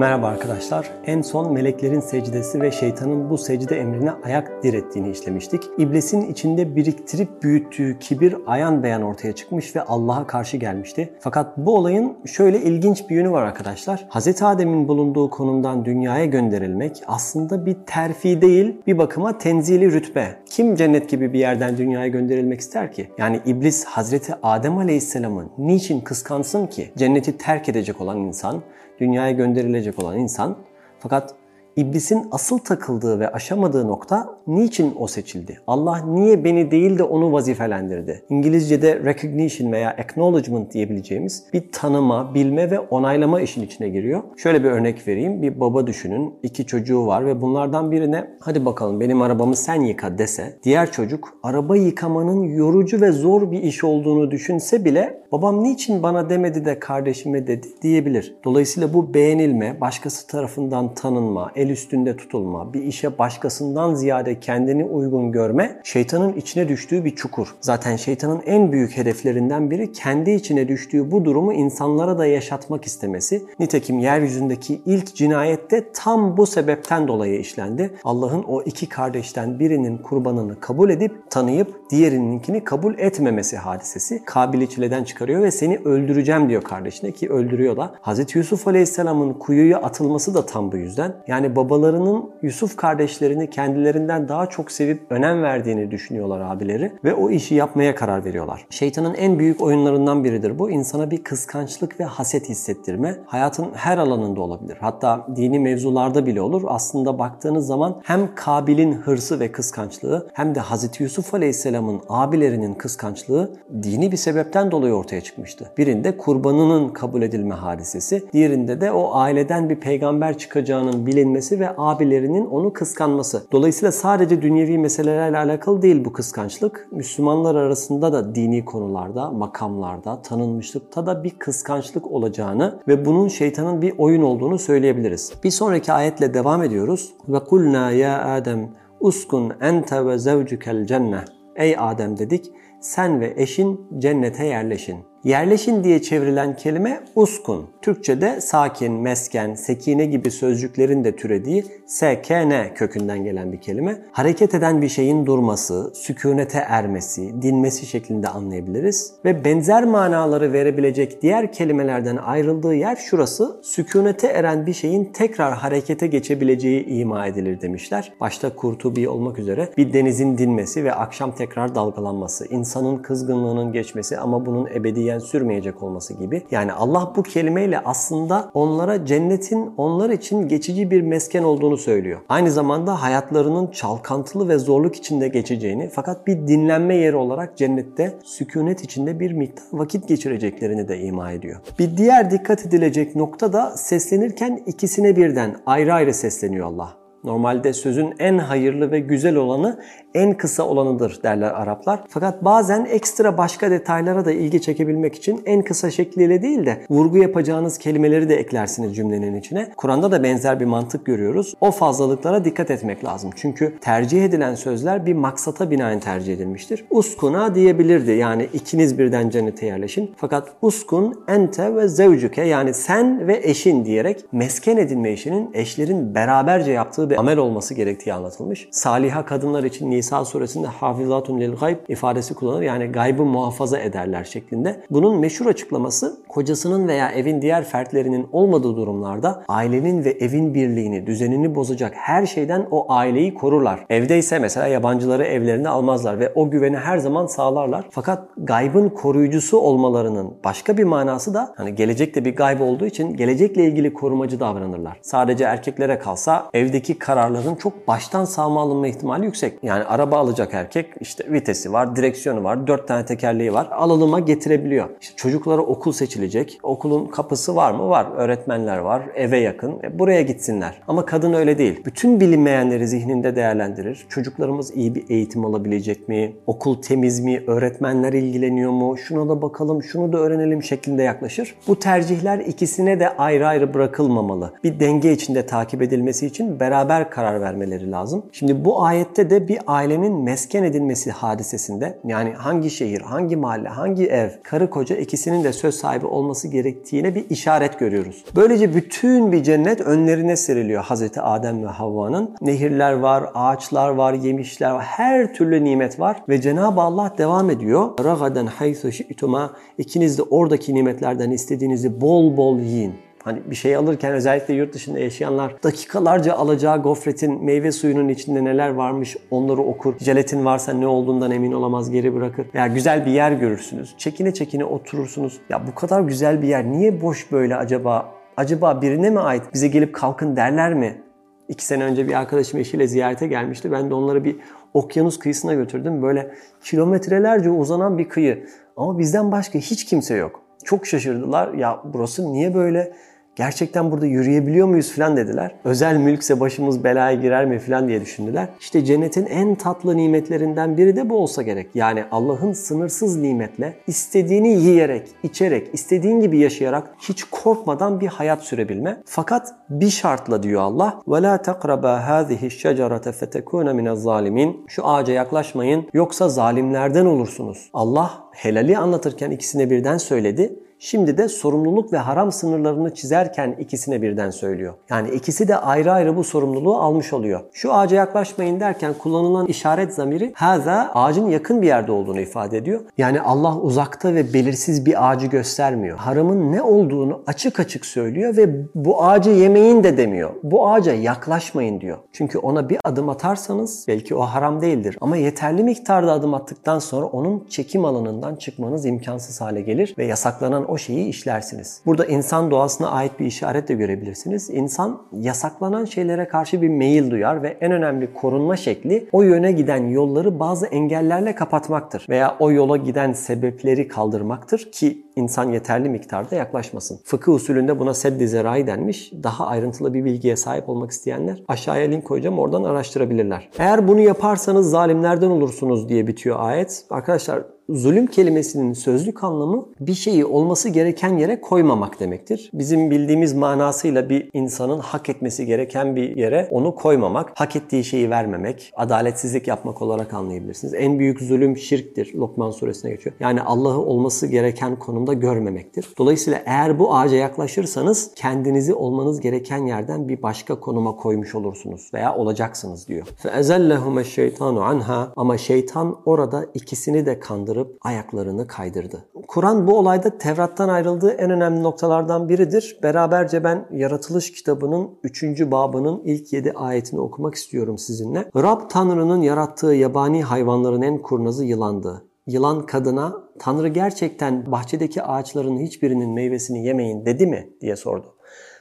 Merhaba arkadaşlar. En son meleklerin secdesi ve şeytanın bu secde emrine ayak direttiğini işlemiştik. İblisin içinde biriktirip büyüttüğü kibir ayan beyan ortaya çıkmış ve Allah'a karşı gelmişti. Fakat bu olayın şöyle ilginç bir yönü var arkadaşlar. Hz. Adem'in bulunduğu konumdan dünyaya gönderilmek aslında bir terfi değil, bir bakıma tenzili rütbe. Kim cennet gibi bir yerden dünyaya gönderilmek ister ki? Yani iblis Hazreti Adem Aleyhisselam'ı niçin kıskansın ki? Cenneti terk edecek olan insan, dünyaya gönderilecek olan insan. Fakat İblisin asıl takıldığı ve aşamadığı nokta niçin o seçildi? Allah niye beni değil de onu vazifelendirdi? İngilizce'de recognition veya acknowledgement diyebileceğimiz bir tanıma, bilme ve onaylama işin içine giriyor. Şöyle bir örnek vereyim. Bir baba düşünün. iki çocuğu var ve bunlardan birine hadi bakalım benim arabamı sen yıka dese diğer çocuk araba yıkamanın yorucu ve zor bir iş olduğunu düşünse bile babam niçin bana demedi de kardeşime dedi diyebilir. Dolayısıyla bu beğenilme, başkası tarafından tanınma, el üstünde tutulma, bir işe başkasından ziyade kendini uygun görme şeytanın içine düştüğü bir çukur. Zaten şeytanın en büyük hedeflerinden biri kendi içine düştüğü bu durumu insanlara da yaşatmak istemesi. Nitekim yeryüzündeki ilk cinayette tam bu sebepten dolayı işlendi. Allah'ın o iki kardeşten birinin kurbanını kabul edip tanıyıp diğerininkini kabul etmemesi hadisesi Kabil'i çileden çıkarıyor ve seni öldüreceğim diyor kardeşine ki öldürüyor da. Hz. Yusuf Aleyhisselam'ın kuyuya atılması da tam bu yüzden. Yani babalarının Yusuf kardeşlerini kendilerinden daha çok sevip önem verdiğini düşünüyorlar abileri ve o işi yapmaya karar veriyorlar. Şeytanın en büyük oyunlarından biridir bu. insana bir kıskançlık ve haset hissettirme. Hayatın her alanında olabilir. Hatta dini mevzularda bile olur. Aslında baktığınız zaman hem Kabil'in hırsı ve kıskançlığı hem de Hazreti Yusuf Aleyhisselam'ın abilerinin kıskançlığı dini bir sebepten dolayı ortaya çıkmıştı. Birinde kurbanının kabul edilme hadisesi, diğerinde de o aileden bir peygamber çıkacağının bilinmesi ve abilerinin onu kıskanması. Dolayısıyla sadece dünyevi meselelerle alakalı değil bu kıskançlık. Müslümanlar arasında da dini konularda, makamlarda, tanınmışlıkta da bir kıskançlık olacağını ve bunun şeytanın bir oyun olduğunu söyleyebiliriz. Bir sonraki ayetle devam ediyoruz. Ve kulna ya Adem uskun ente ve zevcukel cenne. Ey Adem dedik sen ve eşin cennete yerleşin. Yerleşin diye çevrilen kelime uskun. Türkçede sakin, mesken, sekine gibi sözcüklerin de türediği sekene kökünden gelen bir kelime. Hareket eden bir şeyin durması, sükunete ermesi, dinmesi şeklinde anlayabiliriz. Ve benzer manaları verebilecek diğer kelimelerden ayrıldığı yer şurası. Sükunete eren bir şeyin tekrar harekete geçebileceği ima edilir demişler. Başta Kurtubi olmak üzere bir denizin dinmesi ve akşam tekrar dalgalanması, insanın kızgınlığının geçmesi ama bunun ebedi ebediyen sürmeyecek olması gibi. Yani Allah bu kelimeyle aslında onlara cennetin onlar için geçici bir mesken olduğunu söylüyor. Aynı zamanda hayatlarının çalkantılı ve zorluk içinde geçeceğini fakat bir dinlenme yeri olarak cennette sükunet içinde bir miktar vakit geçireceklerini de ima ediyor. Bir diğer dikkat edilecek nokta da seslenirken ikisine birden ayrı ayrı sesleniyor Allah. Normalde sözün en hayırlı ve güzel olanı en kısa olanıdır derler Araplar. Fakat bazen ekstra başka detaylara da ilgi çekebilmek için en kısa şekliyle değil de vurgu yapacağınız kelimeleri de eklersiniz cümlenin içine. Kur'an'da da benzer bir mantık görüyoruz. O fazlalıklara dikkat etmek lazım. Çünkü tercih edilen sözler bir maksata binaen tercih edilmiştir. Uskuna diyebilirdi. Yani ikiniz birden cennete yerleşin. Fakat uskun ente ve zevcuke yani sen ve eşin diyerek mesken edinme işinin eşlerin beraberce yaptığı bir amel olması gerektiği anlatılmış. Saliha kadınlar için Nisa suresinde hafizatun lil gayb ifadesi kullanır. Yani gaybı muhafaza ederler şeklinde. Bunun meşhur açıklaması kocasının veya evin diğer fertlerinin olmadığı durumlarda ailenin ve evin birliğini, düzenini bozacak her şeyden o aileyi korurlar. Evdeyse mesela yabancıları evlerine almazlar ve o güveni her zaman sağlarlar. Fakat gaybın koruyucusu olmalarının başka bir manası da hani gelecekte bir gayb olduğu için gelecekle ilgili korumacı davranırlar. Sadece erkeklere kalsa evdeki kararların çok baştan sağma alınma ihtimali yüksek. Yani araba alacak erkek işte vitesi var, direksiyonu var, dört tane tekerleği var. Alılıma getirebiliyor. İşte çocuklara okul seçilecek. Okulun kapısı var mı? Var. Öğretmenler var. Eve yakın. E, buraya gitsinler. Ama kadın öyle değil. Bütün bilinmeyenleri zihninde değerlendirir. Çocuklarımız iyi bir eğitim alabilecek mi? Okul temiz mi? Öğretmenler ilgileniyor mu? Şuna da bakalım, şunu da öğrenelim şeklinde yaklaşır. Bu tercihler ikisine de ayrı ayrı bırakılmamalı. Bir denge içinde takip edilmesi için beraber beraber karar vermeleri lazım. Şimdi bu ayette de bir ailenin mesken edilmesi hadisesinde yani hangi şehir, hangi mahalle, hangi ev, karı koca ikisinin de söz sahibi olması gerektiğine bir işaret görüyoruz. Böylece bütün bir cennet önlerine seriliyor Hazreti Adem ve Havva'nın. Nehirler var, ağaçlar var, yemişler var, her türlü nimet var ve Cenab-ı Allah devam ediyor. Ragaden haythu şi'tuma ikiniz de oradaki nimetlerden istediğinizi bol bol yiyin. Hani bir şey alırken özellikle yurt dışında yaşayanlar dakikalarca alacağı gofretin meyve suyunun içinde neler varmış onları okur. Jelatin varsa ne olduğundan emin olamaz geri bırakır. Ya güzel bir yer görürsünüz. Çekine çekine oturursunuz. Ya bu kadar güzel bir yer niye boş böyle acaba? Acaba birine mi ait? Bize gelip kalkın derler mi? İki sene önce bir arkadaşım eşiyle ziyarete gelmişti. Ben de onları bir okyanus kıyısına götürdüm. Böyle kilometrelerce uzanan bir kıyı. Ama bizden başka hiç kimse yok. Çok şaşırdılar. Ya burası niye böyle? gerçekten burada yürüyebiliyor muyuz falan dediler. Özel mülkse başımız belaya girer mi falan diye düşündüler. İşte cennetin en tatlı nimetlerinden biri de bu olsa gerek. Yani Allah'ın sınırsız nimetle istediğini yiyerek, içerek, istediğin gibi yaşayarak hiç korkmadan bir hayat sürebilme. Fakat bir şartla diyor Allah. وَلَا تَقْرَبَا هَذِهِ الشَّجَرَةَ فَتَكُونَ مِنَ الظَّالِمِينَ Şu ağaca yaklaşmayın yoksa zalimlerden olursunuz. Allah helali anlatırken ikisine birden söyledi. Şimdi de sorumluluk ve haram sınırlarını çizerken ikisine birden söylüyor. Yani ikisi de ayrı ayrı bu sorumluluğu almış oluyor. Şu ağaca yaklaşmayın derken kullanılan işaret zamiri haza ağacın yakın bir yerde olduğunu ifade ediyor. Yani Allah uzakta ve belirsiz bir ağacı göstermiyor. Haramın ne olduğunu açık açık söylüyor ve bu ağacı yemeyin de demiyor. Bu ağaca yaklaşmayın diyor. Çünkü ona bir adım atarsanız belki o haram değildir. Ama yeterli miktarda adım attıktan sonra onun çekim alanından çıkmanız imkansız hale gelir ve yasaklanan o şeyi işlersiniz. Burada insan doğasına ait bir işaret de görebilirsiniz. İnsan yasaklanan şeylere karşı bir meyil duyar ve en önemli korunma şekli o yöne giden yolları bazı engellerle kapatmaktır veya o yola giden sebepleri kaldırmaktır ki insan yeterli miktarda yaklaşmasın. Fıkıh usulünde buna seddi zerai denmiş. Daha ayrıntılı bir bilgiye sahip olmak isteyenler aşağıya link koyacağım oradan araştırabilirler. Eğer bunu yaparsanız zalimlerden olursunuz diye bitiyor ayet. Arkadaşlar zulüm kelimesinin sözlük anlamı bir şeyi olması gereken yere koymamak demektir. Bizim bildiğimiz manasıyla bir insanın hak etmesi gereken bir yere onu koymamak, hak ettiği şeyi vermemek, adaletsizlik yapmak olarak anlayabilirsiniz. En büyük zulüm şirktir. Lokman suresine geçiyor. Yani Allah'ı olması gereken konumda görmemektir. Dolayısıyla eğer bu ağaca yaklaşırsanız kendinizi olmanız gereken yerden bir başka konuma koymuş olursunuz veya olacaksınız diyor. فَاَزَلَّهُمَ الشَّيْطَانُ anha Ama şeytan orada ikisini de kandırır kaldırıp ayaklarını kaydırdı. Kur'an bu olayda Tevrat'tan ayrıldığı en önemli noktalardan biridir. Beraberce ben Yaratılış kitabının 3. babının ilk 7 ayetini okumak istiyorum sizinle. Rab Tanrı'nın yarattığı yabani hayvanların en kurnazı yılandı. Yılan kadına Tanrı gerçekten bahçedeki ağaçların hiçbirinin meyvesini yemeyin dedi mi diye sordu.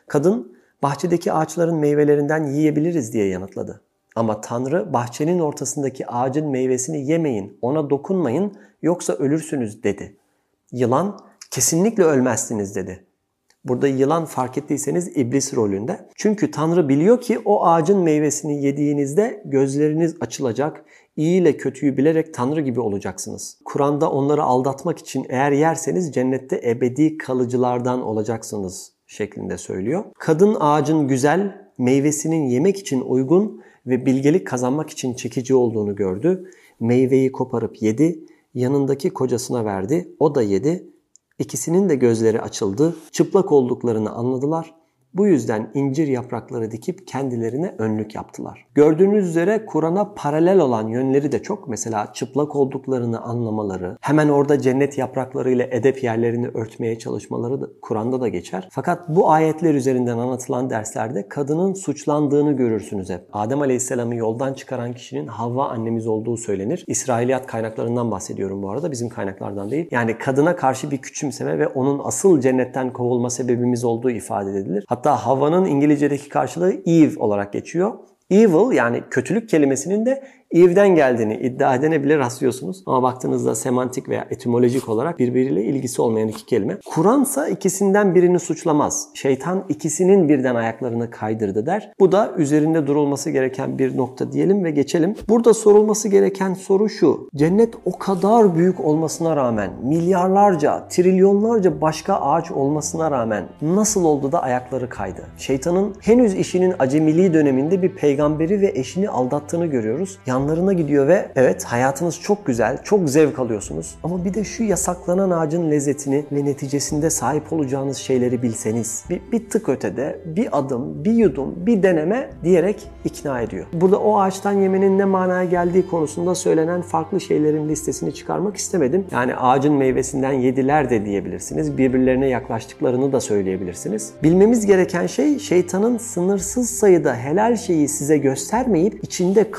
Kadın bahçedeki ağaçların meyvelerinden yiyebiliriz diye yanıtladı. Ama Tanrı bahçenin ortasındaki ağacın meyvesini yemeyin, ona dokunmayın yoksa ölürsünüz dedi. Yılan kesinlikle ölmezsiniz dedi. Burada yılan fark ettiyseniz iblis rolünde. Çünkü Tanrı biliyor ki o ağacın meyvesini yediğinizde gözleriniz açılacak, iyi ile kötüyü bilerek Tanrı gibi olacaksınız. Kur'an'da onları aldatmak için eğer yerseniz cennette ebedi kalıcılardan olacaksınız şeklinde söylüyor. Kadın ağacın güzel, meyvesinin yemek için uygun ve bilgelik kazanmak için çekici olduğunu gördü. Meyveyi koparıp yedi, yanındaki kocasına verdi, o da yedi. İkisinin de gözleri açıldı, çıplak olduklarını anladılar bu yüzden incir yaprakları dikip kendilerine önlük yaptılar. Gördüğünüz üzere Kur'an'a paralel olan yönleri de çok. Mesela çıplak olduklarını anlamaları, hemen orada cennet yapraklarıyla edep yerlerini örtmeye çalışmaları da Kur'an'da da geçer. Fakat bu ayetler üzerinden anlatılan derslerde kadının suçlandığını görürsünüz hep. Adem Aleyhisselam'ı yoldan çıkaran kişinin Havva annemiz olduğu söylenir. İsrailiyat kaynaklarından bahsediyorum bu arada. Bizim kaynaklardan değil. Yani kadına karşı bir küçümseme ve onun asıl cennetten kovulma sebebimiz olduğu ifade edilir. Hatta Hatta Havva'nın İngilizce'deki karşılığı Eve olarak geçiyor. Evil yani kötülük kelimesinin de Eve'den geldiğini iddia edene rastlıyorsunuz. Ama baktığınızda semantik veya etimolojik olarak birbiriyle ilgisi olmayan iki kelime. Kur'ansa ikisinden birini suçlamaz. Şeytan ikisinin birden ayaklarını kaydırdı der. Bu da üzerinde durulması gereken bir nokta diyelim ve geçelim. Burada sorulması gereken soru şu. Cennet o kadar büyük olmasına rağmen, milyarlarca, trilyonlarca başka ağaç olmasına rağmen nasıl oldu da ayakları kaydı? Şeytanın henüz işinin acemiliği döneminde bir peygamberi ve eşini aldattığını görüyoruz. Yanlarına gidiyor ve evet hayatınız çok güzel, çok zevk alıyorsunuz. Ama bir de şu yasaklanan ağacın lezzetini ve neticesinde sahip olacağınız şeyleri bilseniz. Bir, bir tık ötede, bir adım, bir yudum, bir deneme diyerek ikna ediyor. Burada o ağaçtan yemenin ne manaya geldiği konusunda söylenen farklı şeylerin listesini çıkarmak istemedim. Yani ağacın meyvesinden yediler de diyebilirsiniz. Birbirlerine yaklaştıklarını da söyleyebilirsiniz. Bilmemiz gereken şey şeytanın sınırsız sayıda helal şeyi size göstermeyip içinde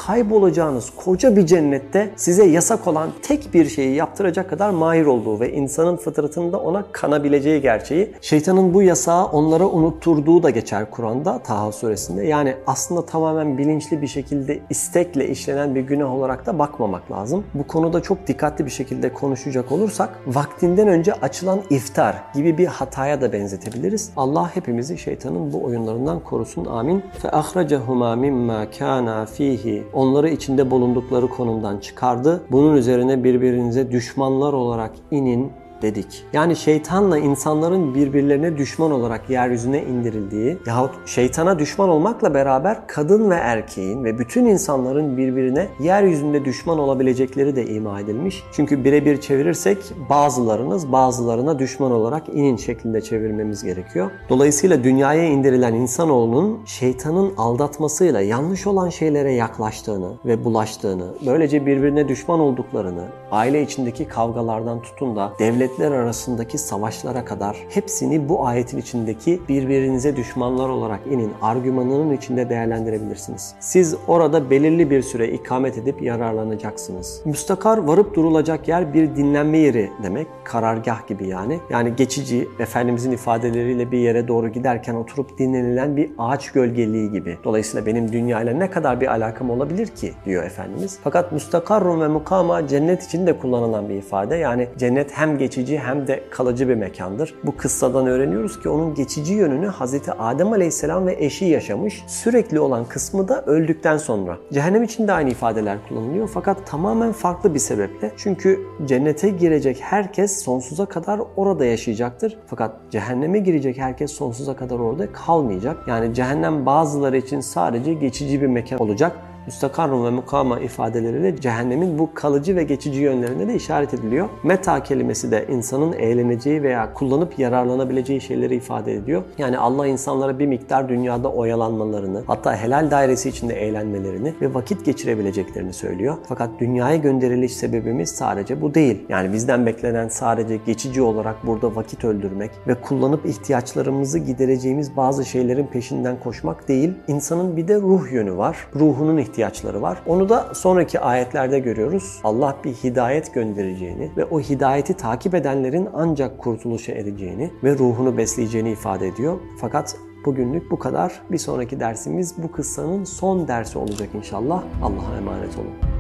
kaybolacağınız koca bir cennette size yasak olan tek bir şeyi yaptıracak kadar mahir olduğu ve insanın fıtratında ona kanabileceği gerçeği. Şeytanın bu yasağı onlara unutturduğu da geçer Kur'an'da Taha suresinde. Yani aslında tamamen bilinçli bir şekilde istekle işlenen bir günah olarak da bakmamak lazım. Bu konuda çok dikkatli bir şekilde konuşacak olursak vaktinden önce açılan iftar gibi bir hataya da benzetebiliriz. Allah hepimizi şeytanın bu oyunlarından korusun. Amin. Fe ahracehuma mimma kana fihi. Onları içinde bulundukları konumdan çıkardı. Bunun üzerine birbirinize düşmanlar olarak inin dedik. Yani şeytanla insanların birbirlerine düşman olarak yeryüzüne indirildiği yahut şeytana düşman olmakla beraber kadın ve erkeğin ve bütün insanların birbirine yeryüzünde düşman olabilecekleri de ima edilmiş. Çünkü birebir çevirirsek bazılarınız bazılarına düşman olarak inin şeklinde çevirmemiz gerekiyor. Dolayısıyla dünyaya indirilen insanoğlunun şeytanın aldatmasıyla yanlış olan şeylere yaklaştığını ve bulaştığını, böylece birbirine düşman olduklarını, aile içindeki kavgalardan tutun da devlet devletler arasındaki savaşlara kadar hepsini bu ayetin içindeki birbirinize düşmanlar olarak inin argümanının içinde değerlendirebilirsiniz. Siz orada belirli bir süre ikamet edip yararlanacaksınız. Müstakar varıp durulacak yer bir dinlenme yeri demek. Karargah gibi yani. Yani geçici Efendimizin ifadeleriyle bir yere doğru giderken oturup dinlenilen bir ağaç gölgeliği gibi. Dolayısıyla benim dünyayla ne kadar bir alakam olabilir ki diyor Efendimiz. Fakat müstakarrun ve mukama cennet için de kullanılan bir ifade. Yani cennet hem geçici geçici hem de kalıcı bir mekandır. Bu kıssadan öğreniyoruz ki onun geçici yönünü Hz. Adem Aleyhisselam ve eşi yaşamış. Sürekli olan kısmı da öldükten sonra. Cehennem için de aynı ifadeler kullanılıyor fakat tamamen farklı bir sebeple. Çünkü cennete girecek herkes sonsuza kadar orada yaşayacaktır. Fakat cehenneme girecek herkes sonsuza kadar orada kalmayacak. Yani cehennem bazıları için sadece geçici bir mekan olacak müstakarrun ve mukama ifadeleriyle cehennemin bu kalıcı ve geçici yönlerine de işaret ediliyor. Meta kelimesi de insanın eğleneceği veya kullanıp yararlanabileceği şeyleri ifade ediyor. Yani Allah insanlara bir miktar dünyada oyalanmalarını, hatta helal dairesi içinde eğlenmelerini ve vakit geçirebileceklerini söylüyor. Fakat dünyaya gönderiliş sebebimiz sadece bu değil. Yani bizden beklenen sadece geçici olarak burada vakit öldürmek ve kullanıp ihtiyaçlarımızı gidereceğimiz bazı şeylerin peşinden koşmak değil. İnsanın bir de ruh yönü var. Ruhunun ihtiyacı ihtiyaçları var. Onu da sonraki ayetlerde görüyoruz. Allah bir hidayet göndereceğini ve o hidayeti takip edenlerin ancak kurtuluşa ereceğini ve ruhunu besleyeceğini ifade ediyor. Fakat Bugünlük bu kadar. Bir sonraki dersimiz bu kıssanın son dersi olacak inşallah. Allah'a emanet olun.